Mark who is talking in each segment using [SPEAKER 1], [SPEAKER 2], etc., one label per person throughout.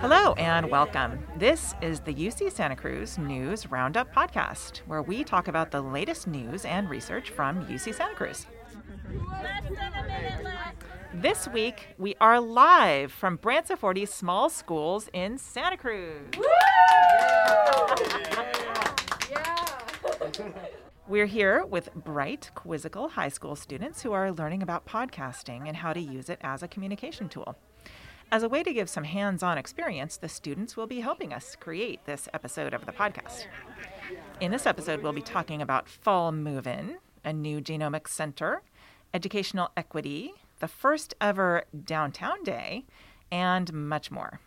[SPEAKER 1] Hello and welcome. This is the UC Santa Cruz News Roundup podcast, where we talk about the latest news and research from UC Santa Cruz. This week, we are live from Branciforte Small Schools in Santa Cruz. We're here with bright, quizzical high school students who are learning about podcasting and how to use it as a communication tool. As a way to give some hands on experience, the students will be helping us create this episode of the podcast. In this episode, we'll be talking about Fall Move In, a new genomics center, educational equity, the first ever downtown day, and much more.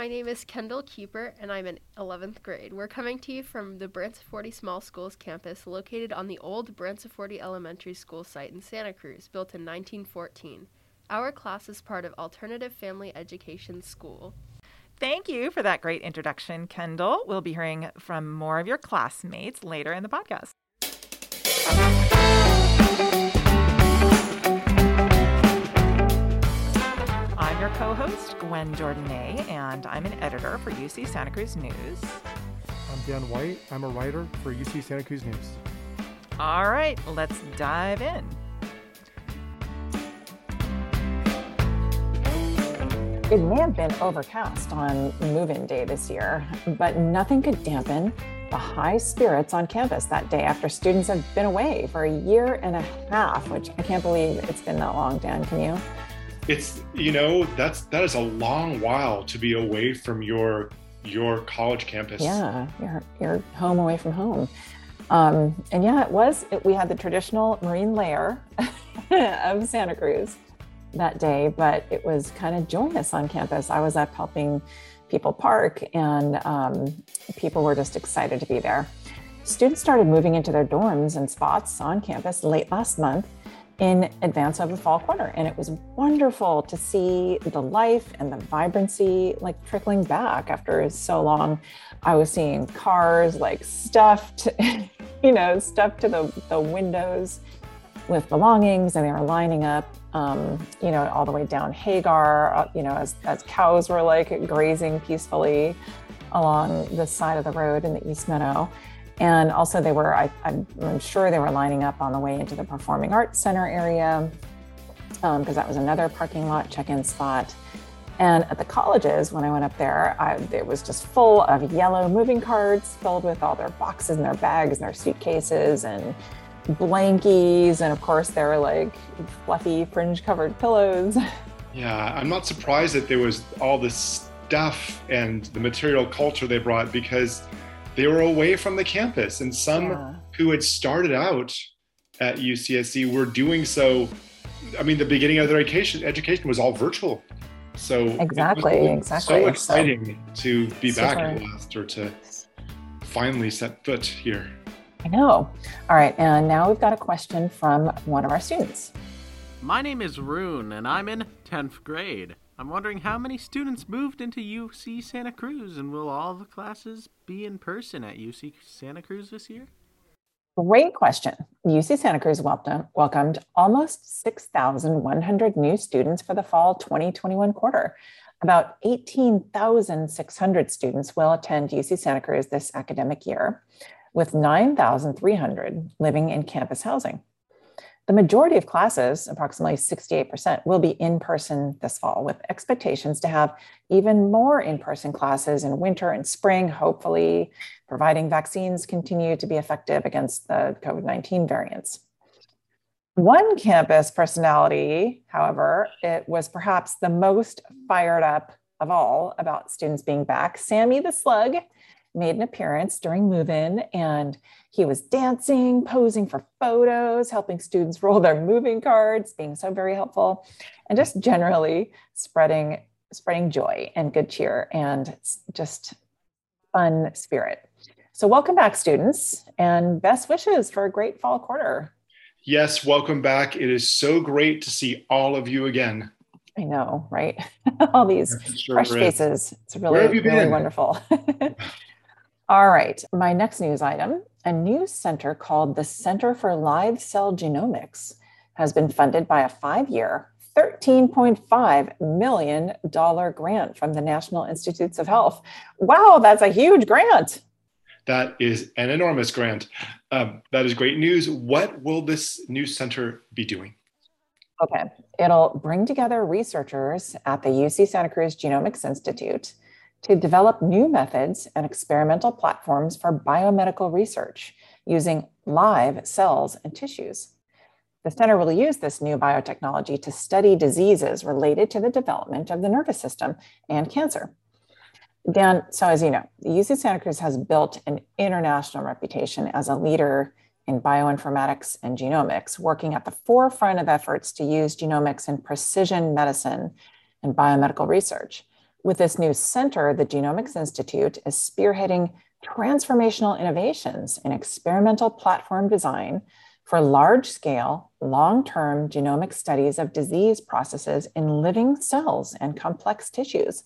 [SPEAKER 2] My name is Kendall Keeper, and I'm in 11th grade. We're coming to you from the Branciforte Small Schools campus, located on the old Branciforte Elementary School site in Santa Cruz, built in 1914. Our class is part of Alternative Family Education School.
[SPEAKER 1] Thank you for that great introduction, Kendall. We'll be hearing from more of your classmates later in the podcast. Your co host, Gwen Jourdonnais, and I'm an editor for UC Santa Cruz News.
[SPEAKER 3] I'm Dan White. I'm a writer for UC Santa Cruz News.
[SPEAKER 1] All right, let's dive in. It may have been overcast on move in day this year, but nothing could dampen the high spirits on campus that day after students have been away for a year and a half, which I can't believe it's been that long, Dan. Can you?
[SPEAKER 4] It's you know that's that is a long while to be away from your your college campus.
[SPEAKER 1] Yeah, you're you're home away from home. Um, and yeah, it was. It, we had the traditional marine layer of Santa Cruz that day, but it was kind of joyous on campus. I was up helping people park, and um, people were just excited to be there. Students started moving into their dorms and spots on campus late last month in advance of the fall quarter. And it was wonderful to see the life and the vibrancy like trickling back after so long. I was seeing cars like stuffed, you know, stuffed to the, the windows with belongings and they were lining up um, you know, all the way down Hagar, uh, you know, as, as cows were like grazing peacefully along the side of the road in the East Meadow. And also, they were, I, am sure they were lining up on the way into the Performing Arts Center area, because um, that was another parking lot check in spot. And at the colleges, when I went up there, I, it was just full of yellow moving carts filled with all their boxes and their bags and their suitcases and blankies, and of course there were like fluffy fringe covered pillows.
[SPEAKER 4] Yeah, I'm not surprised that there was all this stuff and the material culture they brought because they were away from the campus, and some yeah. who had started out at UCSC were doing so. I mean, the beginning of their education education was all virtual. So
[SPEAKER 1] exactly, exactly.
[SPEAKER 4] So exciting so, to be back at last, or to finally set foot here.
[SPEAKER 1] I know. All right, and now we've got a question from one of our students.
[SPEAKER 5] My name is Rune, and I'm in 10th grade. I'm wondering how many students moved into UC Santa Cruz, and will all the classes be in person at UC Santa Cruz this year?
[SPEAKER 1] Great question. UC Santa Cruz welcomed, welcomed almost 6,100 new students for the fall 2021 quarter. About 18,600 students will attend UC Santa Cruz this academic year with 9,300 living in campus housing. The majority of classes, approximately 68%, will be in person this fall, with expectations to have even more in person classes in winter and spring, hopefully, providing vaccines continue to be effective against the COVID 19 variants. One campus personality, however, it was perhaps the most fired up of all about students being back. Sammy the Slug made an appearance during move in and he was dancing, posing for photos, helping students roll their moving cards, being so very helpful, and just generally spreading spreading joy and good cheer and just fun spirit. So welcome back students and best wishes for a great fall quarter.
[SPEAKER 4] Yes, welcome back. It is so great to see all of you again.
[SPEAKER 1] I know, right? all these sure fresh faces. It's really, really wonderful. All right, my next news item a new center called the Center for Live Cell Genomics has been funded by a five year, $13.5 million grant from the National Institutes of Health. Wow, that's a huge grant.
[SPEAKER 4] That is an enormous grant. Um, that is great news. What will this new center be doing?
[SPEAKER 1] Okay, it'll bring together researchers at the UC Santa Cruz Genomics Institute to develop new methods and experimental platforms for biomedical research using live cells and tissues. The center will use this new biotechnology to study diseases related to the development of the nervous system and cancer. Dan, so as you know, the UC Santa Cruz has built an international reputation as a leader in bioinformatics and genomics, working at the forefront of efforts to use genomics in precision medicine and biomedical research. With this new center, the Genomics Institute is spearheading transformational innovations in experimental platform design for large scale, long term genomic studies of disease processes in living cells and complex tissues.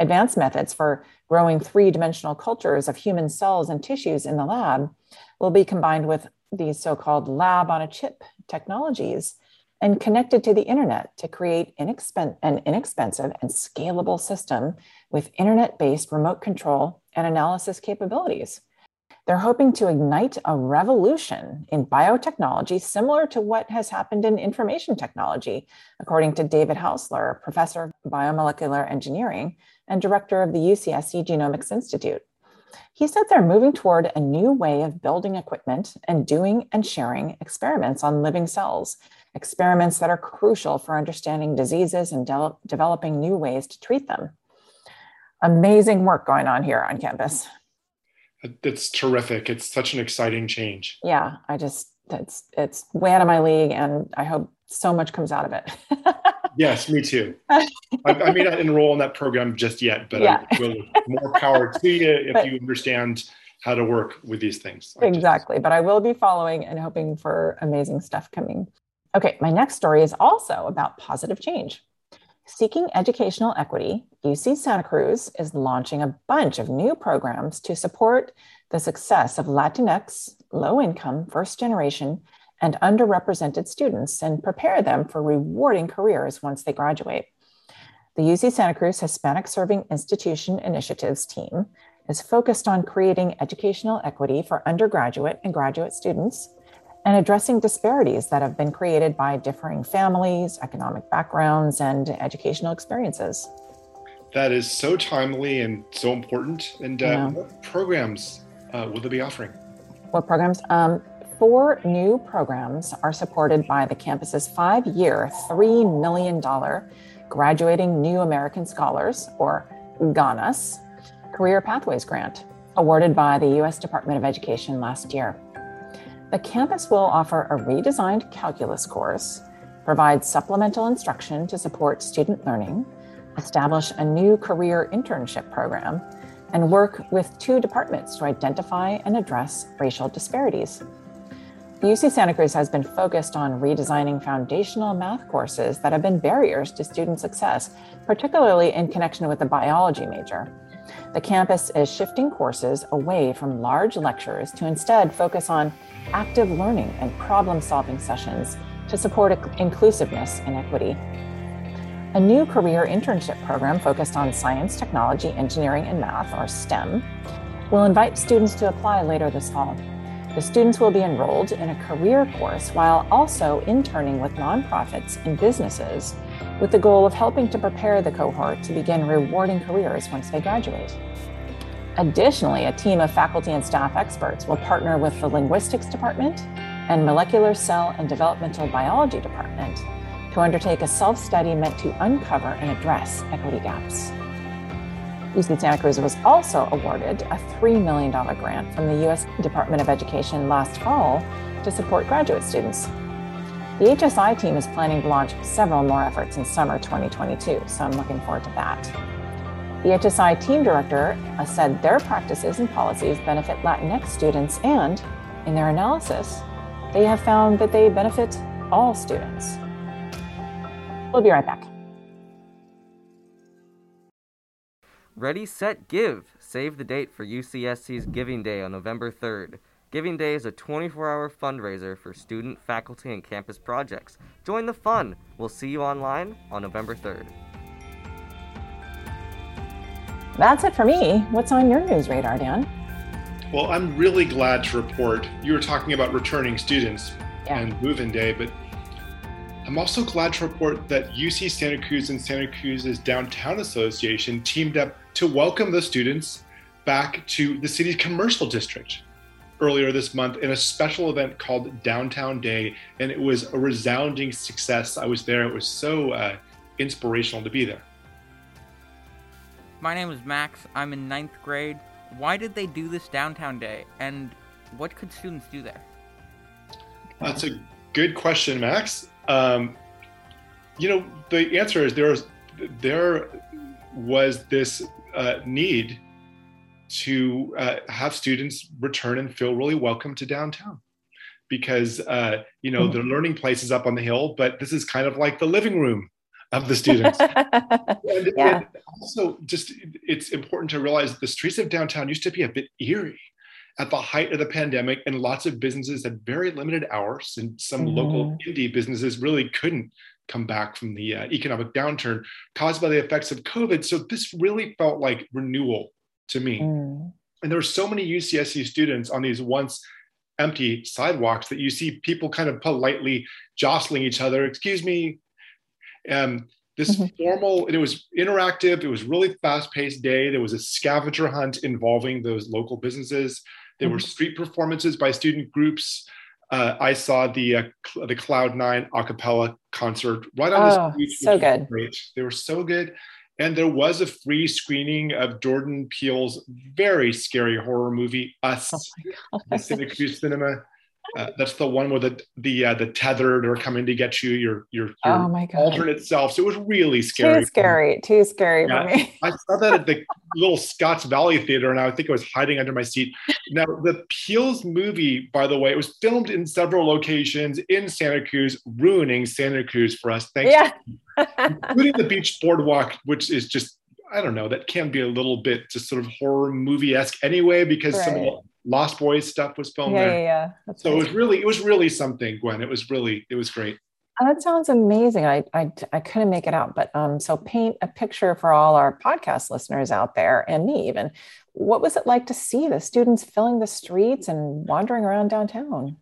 [SPEAKER 1] Advanced methods for growing three dimensional cultures of human cells and tissues in the lab will be combined with these so called lab on a chip technologies and connected to the internet to create inexpen- an inexpensive and scalable system with internet based remote control and analysis capabilities. They're hoping to ignite a revolution in biotechnology similar to what has happened in information technology, according to David Haussler, professor of biomolecular engineering and director of the UCSC Genomics Institute. He said they're moving toward a new way of building equipment and doing and sharing experiments on living cells, experiments that are crucial for understanding diseases and de- developing new ways to treat them. Amazing work going on here on campus.
[SPEAKER 4] It's terrific. It's such an exciting change.
[SPEAKER 1] Yeah, I just it's it's way out of my league, and I hope so much comes out of it.
[SPEAKER 4] yes, me too. I, I, may not enroll in that program just yet, but yeah. I will. More power to you if but, you understand how to work with these things.
[SPEAKER 1] I exactly, just, but I will be following and hoping for amazing stuff coming. Okay, my next story is also about positive change. Seeking educational equity, UC Santa Cruz is launching a bunch of new programs to support the success of Latinx, low income, first generation, and underrepresented students and prepare them for rewarding careers once they graduate. The UC Santa Cruz Hispanic Serving Institution Initiatives team is focused on creating educational equity for undergraduate and graduate students and addressing disparities that have been created by differing families, economic backgrounds, and educational experiences.
[SPEAKER 4] That is so timely and so important. And uh, yeah. what programs uh, will they be offering?
[SPEAKER 1] What programs? Um, four new programs are supported by the campus's five year, $3 million Graduating New American Scholars, or GANAS, Career Pathways Grant, awarded by the U.S. Department of Education last year. The campus will offer a redesigned calculus course, provide supplemental instruction to support student learning, establish a new career internship program, and work with two departments to identify and address racial disparities. The UC Santa Cruz has been focused on redesigning foundational math courses that have been barriers to student success, particularly in connection with the biology major. The campus is shifting courses away from large lectures to instead focus on active learning and problem solving sessions to support inclusiveness and equity. A new career internship program focused on science, technology, engineering, and math, or STEM, will invite students to apply later this fall. The students will be enrolled in a career course while also interning with nonprofits and businesses with the goal of helping to prepare the cohort to begin rewarding careers once they graduate. Additionally, a team of faculty and staff experts will partner with the Linguistics Department and Molecular Cell and Developmental Biology Department to undertake a self study meant to uncover and address equity gaps. UC Santa Cruz was also awarded a $3 million grant from the U.S. Department of Education last fall to support graduate students. The HSI team is planning to launch several more efforts in summer 2022, so I'm looking forward to that. The HSI team director said their practices and policies benefit Latinx students, and in their analysis, they have found that they benefit all students. We'll be right back.
[SPEAKER 6] Ready, set, give. Save the date for UCSC's Giving Day on November 3rd. Giving Day is a 24 hour fundraiser for student, faculty, and campus projects. Join the fun. We'll see you online on November 3rd.
[SPEAKER 1] That's it for me. What's on your news radar, Dan?
[SPEAKER 4] Well, I'm really glad to report you were talking about returning students yeah. and move in day, but I'm also glad to report that UC Santa Cruz and Santa Cruz's Downtown Association teamed up to welcome the students back to the city's commercial district earlier this month in a special event called Downtown Day, and it was a resounding success. I was there, it was so uh, inspirational to be there.
[SPEAKER 7] My name is Max. I'm in ninth grade. Why did they do this downtown day, and what could students do there?
[SPEAKER 4] That's a good question, Max. Um, you know, the answer is there was there was this uh, need to uh, have students return and feel really welcome to downtown because uh, you know mm-hmm. the learning place is up on the hill, but this is kind of like the living room of the students. and, yeah. and also, just it's important to realize the streets of downtown used to be a bit eerie at the height of the pandemic, and lots of businesses had very limited hours, and some mm-hmm. local indie businesses really couldn't come back from the uh, economic downturn caused by the effects of COVID. So this really felt like renewal to me. Mm. And there were so many UCSC students on these once empty sidewalks that you see people kind of politely jostling each other. Excuse me, um, this mm-hmm. formal, it was interactive. It was really fast-paced day. There was a scavenger hunt involving those local businesses. There mm-hmm. were street performances by student groups. Uh, I saw the uh, the Cloud Nine a cappella concert right on
[SPEAKER 1] oh, the street. So good.
[SPEAKER 4] Great. They were so good. And there was a free screening of Jordan Peele's very scary horror movie, Us, oh the Santa Cruz Cinema. Uh, that's the one where the the uh, the tethered are coming to get you your your, your
[SPEAKER 1] oh my God.
[SPEAKER 4] alternate self. So it was really scary.
[SPEAKER 1] Too scary. Too scary yeah. for me.
[SPEAKER 4] I saw that at the little Scotts Valley Theater, and I think I was hiding under my seat. Now the Peele's movie, by the way, it was filmed in several locations in Santa Cruz, ruining Santa Cruz for us. Thanks,
[SPEAKER 1] yeah.
[SPEAKER 4] including the beach boardwalk, which is just I don't know, that can be a little bit just sort of horror movie esque anyway, because right. some of the Lost Boys stuff was filmed
[SPEAKER 1] yeah,
[SPEAKER 4] there.
[SPEAKER 1] Yeah, yeah.
[SPEAKER 4] That's so it was really, it was really something, Gwen. It was really, it was great.
[SPEAKER 1] Oh, that sounds amazing. I, I, I couldn't make it out, but um, so paint a picture for all our podcast listeners out there and me even. What was it like to see the students filling the streets and wandering around downtown?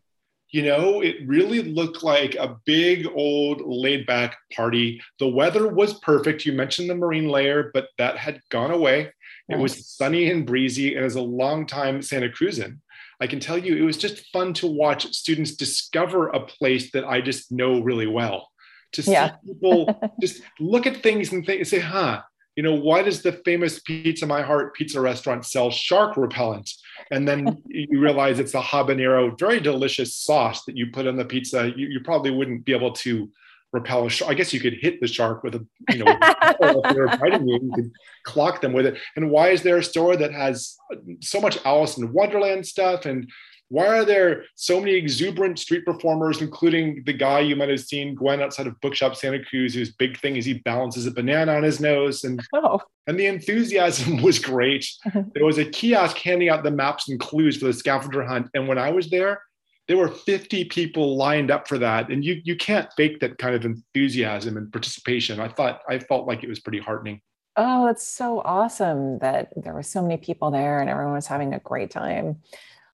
[SPEAKER 4] You know, it really looked like a big old laid back party. The weather was perfect. You mentioned the marine layer, but that had gone away. It was sunny and breezy, and as a long-time Santa Cruzan, I can tell you it was just fun to watch students discover a place that I just know really well. To see yeah. people just look at things and think, say, huh, you know, why does the famous Pizza My Heart pizza restaurant sell shark repellent? And then you realize it's a habanero, very delicious sauce that you put on the pizza. You, you probably wouldn't be able to repel a shark. I guess you could hit the shark with a, you know, if they were biting you, you could clock them with it. And why is there a store that has so much Alice in Wonderland stuff? And why are there so many exuberant street performers, including the guy you might have seen Gwen outside of Bookshop Santa Cruz, whose big thing is he balances a banana on his nose, and oh. and the enthusiasm was great. there was a kiosk handing out the maps and clues for the scavenger hunt, and when I was there, there were 50 people lined up for that and you you can't fake that kind of enthusiasm and participation. I thought i felt like it was pretty heartening.
[SPEAKER 1] Oh that's so awesome that there were so many people there and everyone was having a great time.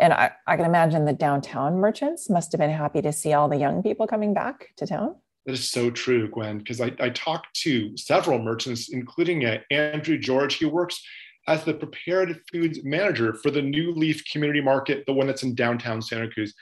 [SPEAKER 1] And I, I can imagine the downtown merchants must have been happy to see all the young people coming back to town.
[SPEAKER 4] That is so true gwen because I, I talked to several merchants including uh, andrew george. He works as the prepared foods manager for the new leaf community market the one that's in downtown santa cruz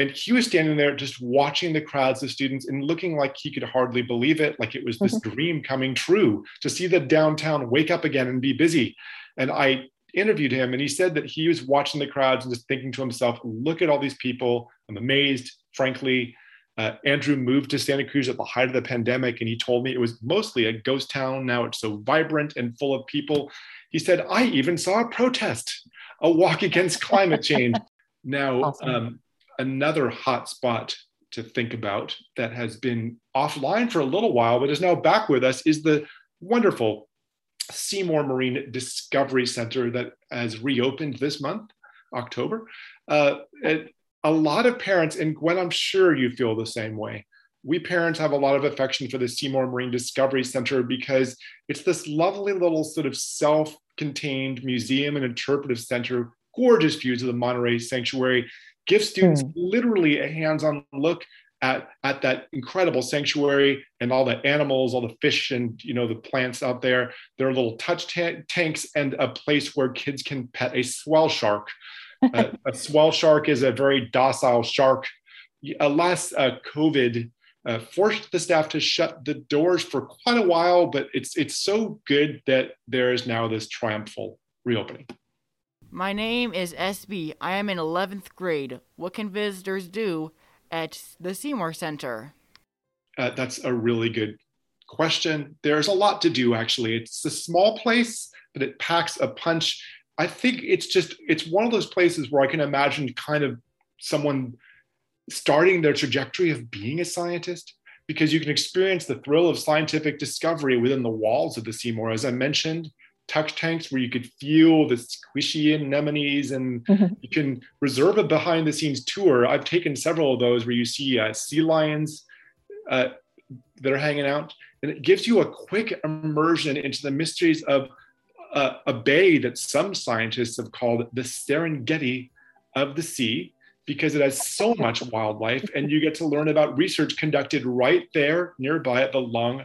[SPEAKER 4] and he was standing there just watching the crowds of students and looking like he could hardly believe it, like it was this mm-hmm. dream coming true to see the downtown wake up again and be busy. And I interviewed him, and he said that he was watching the crowds and just thinking to himself, look at all these people. I'm amazed, frankly. Uh, Andrew moved to Santa Cruz at the height of the pandemic, and he told me it was mostly a ghost town. Now it's so vibrant and full of people. He said, I even saw a protest, a walk against climate change. Now, awesome. um, another hot spot to think about that has been offline for a little while, but is now back with us is the wonderful Seymour Marine Discovery Center that has reopened this month, October. uh, a lot of parents, and Gwen, I'm sure you feel the same way. We parents have a lot of affection for the Seymour Marine Discovery Center because it's this lovely little sort of self contained museum and interpretive center, gorgeous views of the Monterey Sanctuary, give students mm. literally a hands on look at, at that incredible sanctuary and all the animals, all the fish and you know the plants out there. There are little touch tanks and a place where kids can pet a swell shark. uh, a swell shark is a very docile shark. Alas, uh, COVID uh, forced the staff to shut the doors for quite a while, but it's it's so good that there is now this triumphal reopening.
[SPEAKER 8] My name is SB. I am in 11th grade. What can visitors do at the Seymour Center?
[SPEAKER 4] Uh, that's a really good question. There's a lot to do, actually. It's a small place, but it packs a punch. I think it's just, it's one of those places where I can imagine kind of someone starting their trajectory of being a scientist because you can experience the thrill of scientific discovery within the walls of the Seymour. As I mentioned, touch tanks where you could feel the squishy anemones and mm-hmm. you can reserve a behind the scenes tour. I've taken several of those where you see uh, sea lions uh, that are hanging out and it gives you a quick immersion into the mysteries of uh, a bay that some scientists have called the Serengeti of the sea because it has so much wildlife and you get to learn about research conducted right there nearby at the Long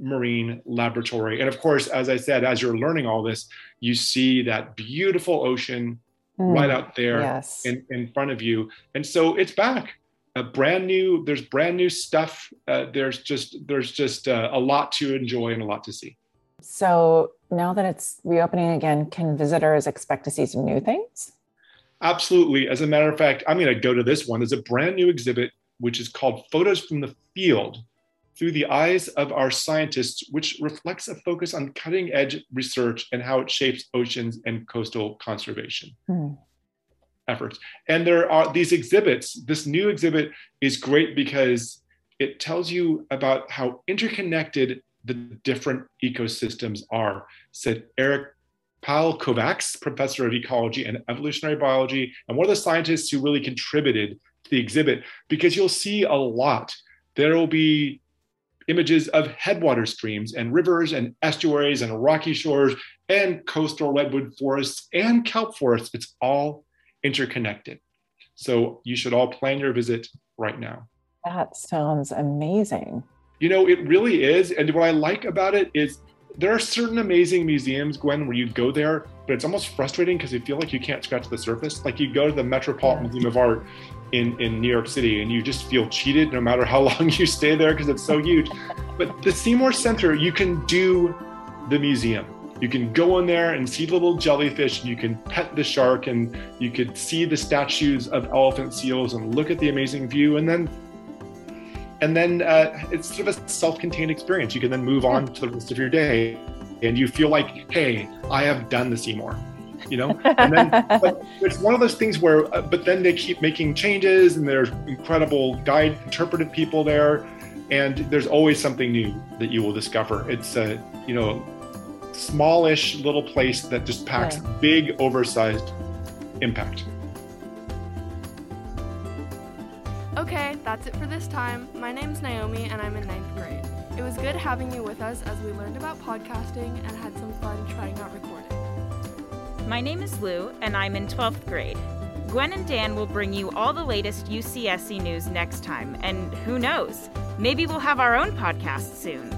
[SPEAKER 4] Marine Laboratory. And of course, as I said, as you're learning all this, you see that beautiful ocean mm, right out there yes. in, in front of you. And so it's back. A brand new, there's brand new stuff. Uh, there's just there's just uh, a lot to enjoy and a lot to see.
[SPEAKER 1] So now that it's reopening again, can visitors expect to see some new things?
[SPEAKER 4] Absolutely. As a matter of fact, I'm going to go to this one. there's a brand new exhibit, which is called Photos from the Field Through the Eyes of Our Scientists, which reflects a focus on cutting edge research and how it shapes oceans and coastal conservation. Hmm. Efforts. And there are these exhibits. This new exhibit is great because it tells you about how interconnected the different ecosystems are, said Eric Palkovacs, professor of ecology and evolutionary biology, and one of the scientists who really contributed to the exhibit, because you'll see a lot. There will be images of headwater streams and rivers and estuaries and rocky shores and coastal redwood forests and kelp forests. It's all interconnected. So you should all plan your visit right now.
[SPEAKER 1] That sounds amazing.
[SPEAKER 4] You know, it really is. And what I like about it is there are certain amazing museums, Gwen, where you go there, but it's almost frustrating because you feel like you can't scratch the surface. Like you go to the Metropolitan Museum of Art in, in New York City and you just feel cheated no matter how long you stay there because it's so huge. But the Seymour Center, you can do the museum. You can go in there and see the little jellyfish, and you can pet the shark, and you could see the statues of elephant seals and look at the amazing view. And then and then uh, it's sort of a self-contained experience. You can then move on to the rest of your day, and you feel like, hey, I have done the Seymour. You know, and then but it's one of those things where, uh, but then they keep making changes, and there's incredible guide interpretive people there, and there's always something new that you will discover. It's a you know smallish little place that just packs yeah. big, oversized impact.
[SPEAKER 2] Okay, that's it for this time. My name's Naomi and I'm in ninth grade. It was good having you with us as we learned about podcasting and had some fun trying out recording.
[SPEAKER 9] My name is Lou and I'm in 12th grade. Gwen and Dan will bring you all the latest UCSC news next time, and who knows, maybe we'll have our own podcast soon.